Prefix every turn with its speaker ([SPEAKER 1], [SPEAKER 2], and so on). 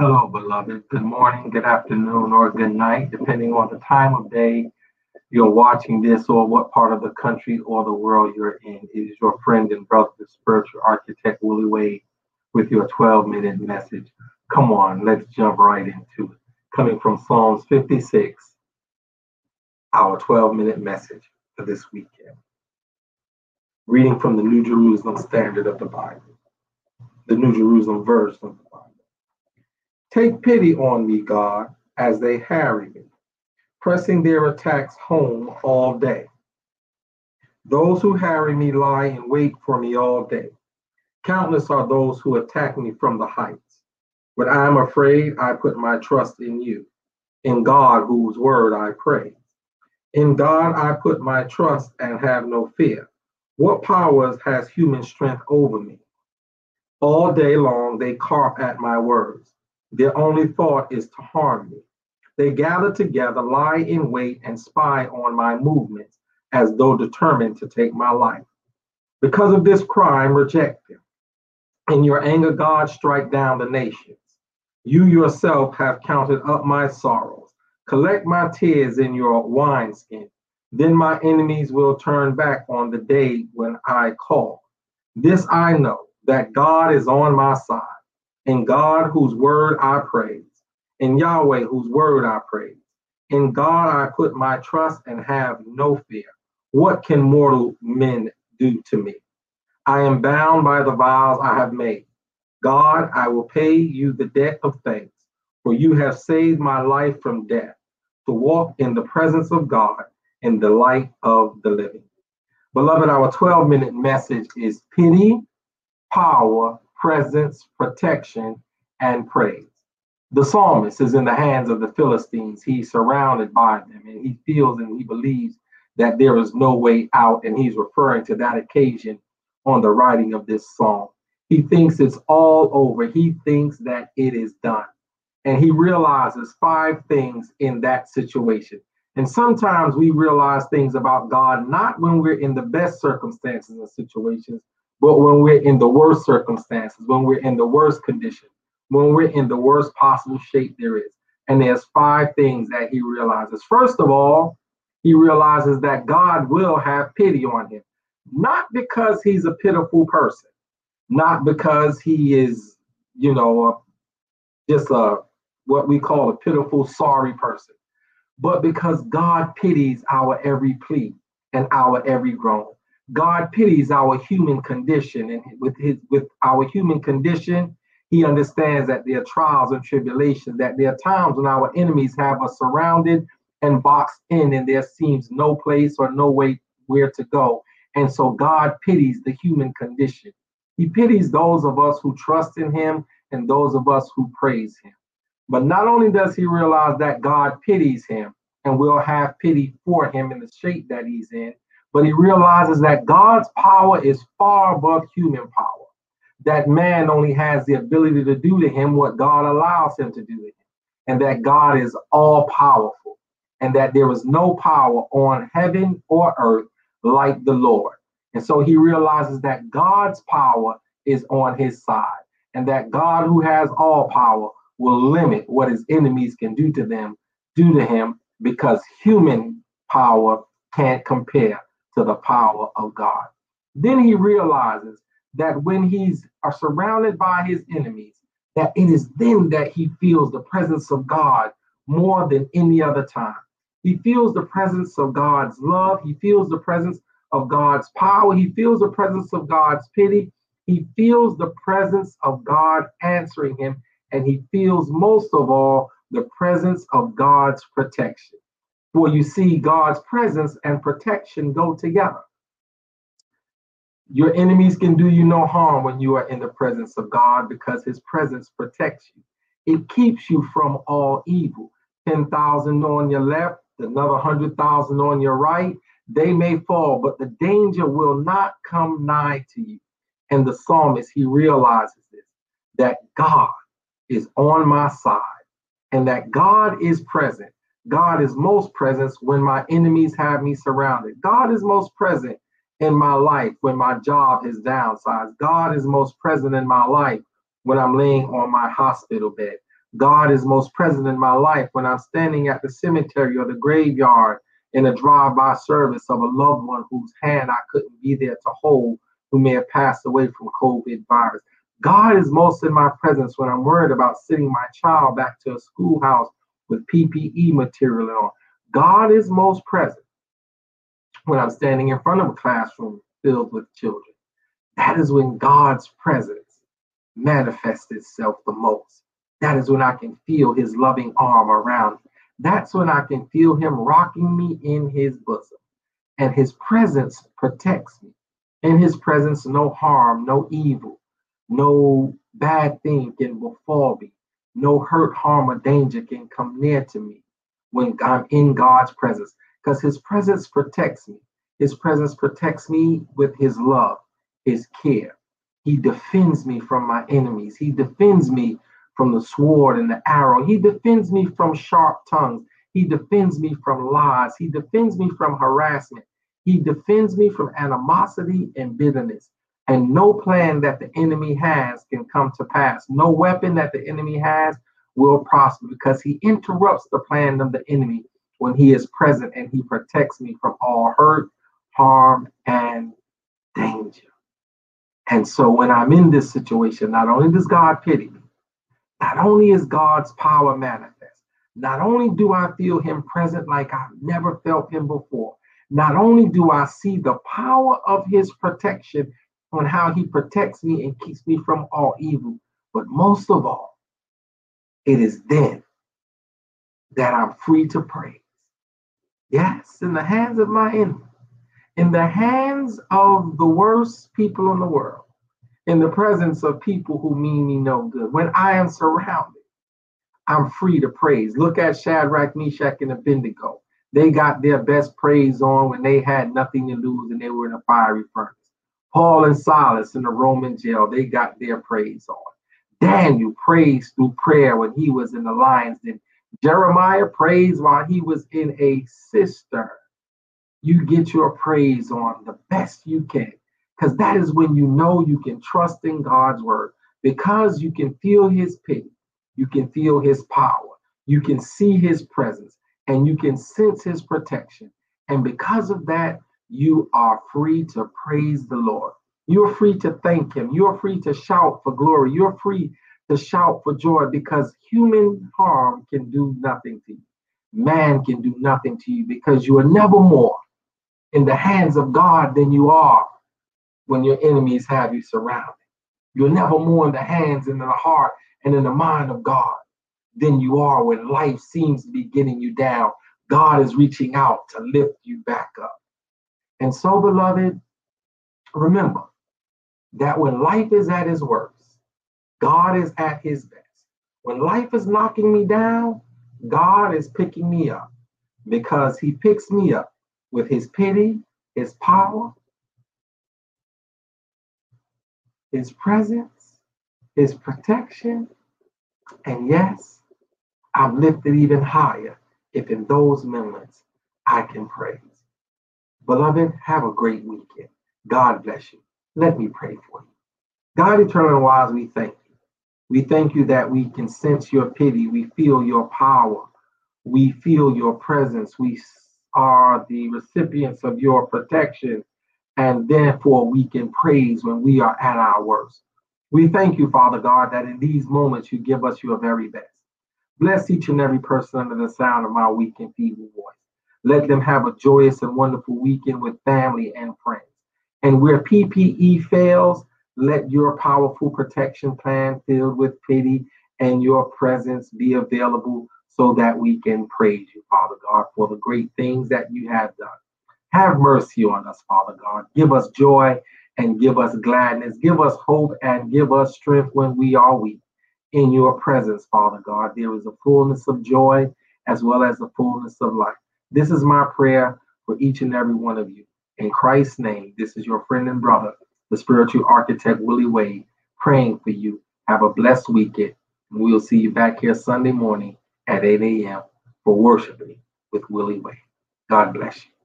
[SPEAKER 1] Hello, beloved. Good morning, good afternoon, or good night, depending on the time of day you're watching this or what part of the country or the world you're in. It is your friend and brother, the spiritual architect, Willie Wade, with your 12 minute message. Come on, let's jump right into it. Coming from Psalms 56, our 12 minute message for this weekend. Reading from the New Jerusalem Standard of the Bible, the New Jerusalem version of the Bible. Take pity on me, God, as they harry me, pressing their attacks home all day. Those who harry me lie in wait for me all day. Countless are those who attack me from the heights. But I am afraid, I put my trust in you, in God whose word I praise. In God I put my trust and have no fear. What powers has human strength over me? All day long they carp at my words. Their only thought is to harm me. They gather together, lie in wait, and spy on my movements as though determined to take my life. Because of this crime, reject them. In your anger, God, strike down the nations. You yourself have counted up my sorrows. Collect my tears in your wineskin. Then my enemies will turn back on the day when I call. This I know that God is on my side in God whose word I praise, in Yahweh whose word I praise. In God I put my trust and have no fear. What can mortal men do to me? I am bound by the vows I have made. God, I will pay you the debt of thanks, for you have saved my life from death, to walk in the presence of God in the light of the living. Beloved, our 12 minute message is pity, power, presence, protection, and praise. The psalmist is in the hands of the Philistines. He's surrounded by them and he feels and he believes that there is no way out. And he's referring to that occasion on the writing of this psalm. He thinks it's all over. He thinks that it is done. And he realizes five things in that situation. And sometimes we realize things about God not when we're in the best circumstances and situations, but when we're in the worst circumstances, when we're in the worst condition, when we're in the worst possible shape there is. And there's five things that he realizes. First of all, he realizes that God will have pity on him, not because he's a pitiful person, not because he is, you know, just a what we call a pitiful, sorry person, but because God pities our every plea and our every groan. God pities our human condition, and with his with our human condition, he understands that there are trials and tribulations, that there are times when our enemies have us surrounded and boxed in, and there seems no place or no way where to go. And so God pities the human condition. He pities those of us who trust in him and those of us who praise him. But not only does he realize that God pities him and will have pity for him in the shape that he's in, but he realizes that God's power is far above human power. That man only has the ability to do to him what God allows him to do to him, and that God is all powerful, and that there is no power on heaven or earth like the Lord. And so he realizes that God's power is on his side, and that God, who has all power, will limit what his enemies can do to them, do to him, because human power can't compare to the power of God. Then he realizes that when he's are surrounded by his enemies, that it is then that he feels the presence of God more than any other time. He feels the presence of God's love. He feels the presence of God's power. He feels the presence of God's pity. He feels the presence of God answering him. And he feels most of all the presence of God's protection. For you see, God's presence and protection go together. Your enemies can do you no harm when you are in the presence of God because his presence protects you. It keeps you from all evil. 10,000 on your left, another 100,000 on your right. They may fall, but the danger will not come nigh to you. And the psalmist, he realizes this that God is on my side and that God is present God is most present when my enemies have me surrounded. God is most present in my life when my job is downsized. God is most present in my life when I'm laying on my hospital bed. God is most present in my life when I'm standing at the cemetery or the graveyard in a drive-by service of a loved one whose hand I couldn't be there to hold, who may have passed away from COVID virus. God is most in my presence when I'm worried about sending my child back to a schoolhouse with PPE material on. God is most present when I'm standing in front of a classroom filled with children. That is when God's presence manifests itself the most. That is when I can feel his loving arm around me. That's when I can feel him rocking me in his bosom. And his presence protects me. In his presence, no harm, no evil, no bad thing can befall me. No hurt, harm, or danger can come near to me when I'm in God's presence because his presence protects me. His presence protects me with his love, his care. He defends me from my enemies. He defends me from the sword and the arrow. He defends me from sharp tongues. He defends me from lies. He defends me from harassment. He defends me from animosity and bitterness. And no plan that the enemy has can come to pass. No weapon that the enemy has will prosper because he interrupts the plan of the enemy when he is present and he protects me from all hurt, harm, and danger. And so when I'm in this situation, not only does God pity me, not only is God's power manifest, not only do I feel him present like I've never felt him before, not only do I see the power of his protection on how he protects me and keeps me from all evil, but most of all, it is then that I'm free to praise. Yes, in the hands of my enemy, in the hands of the worst people in the world, in the presence of people who mean me no good. When I am surrounded, I'm free to praise. Look at Shadrach, Meshach, and Abednego. They got their best praise on when they had nothing to lose and they were in a fiery furnace. Paul and Silas in the Roman jail, they got their praise on. Daniel praised through prayer when he was in the lion's den. Jeremiah praised while he was in a cistern. You get your praise on the best you can because that is when you know you can trust in God's word because you can feel his pity, you can feel his power, you can see his presence, and you can sense his protection. And because of that, you are free to praise the Lord. You're free to thank him. You're free to shout for glory. You're free to shout for joy because human harm can do nothing to you. Man can do nothing to you because you are never more in the hands of God than you are when your enemies have you surrounded. You're never more in the hands and in the heart and in the mind of God than you are when life seems to be getting you down. God is reaching out to lift you back up. And so, beloved, remember that when life is at its worst, God is at his best. When life is knocking me down, God is picking me up because he picks me up with his pity, his power, his presence, his protection, and yes, I'm lifted even higher if in those moments I can praise. Beloved, have a great weekend. God bless you. Let me pray for you. God, eternal and wise, we thank you. We thank you that we can sense your pity. We feel your power. We feel your presence. We are the recipients of your protection and therefore we can praise when we are at our worst. We thank you, Father God, that in these moments you give us your very best. Bless each and every person under the sound of my weak and feeble voice. Let them have a joyous and wonderful weekend with family and friends. And where PPE fails, let your powerful protection plan filled with pity and your presence be available so that we can praise you, Father God, for the great things that you have done. Have mercy on us, Father God. Give us joy and give us gladness. Give us hope and give us strength when we are weak. In your presence, Father God, there is a fullness of joy as well as the fullness of life. This is my prayer for each and every one of you. In Christ's name, this is your friend and brother, the spiritual architect Willie Wade, praying for you. Have a blessed weekend. And we'll see you back here Sunday morning at 8 a.m. for worshiping with Willie Wade. God bless you.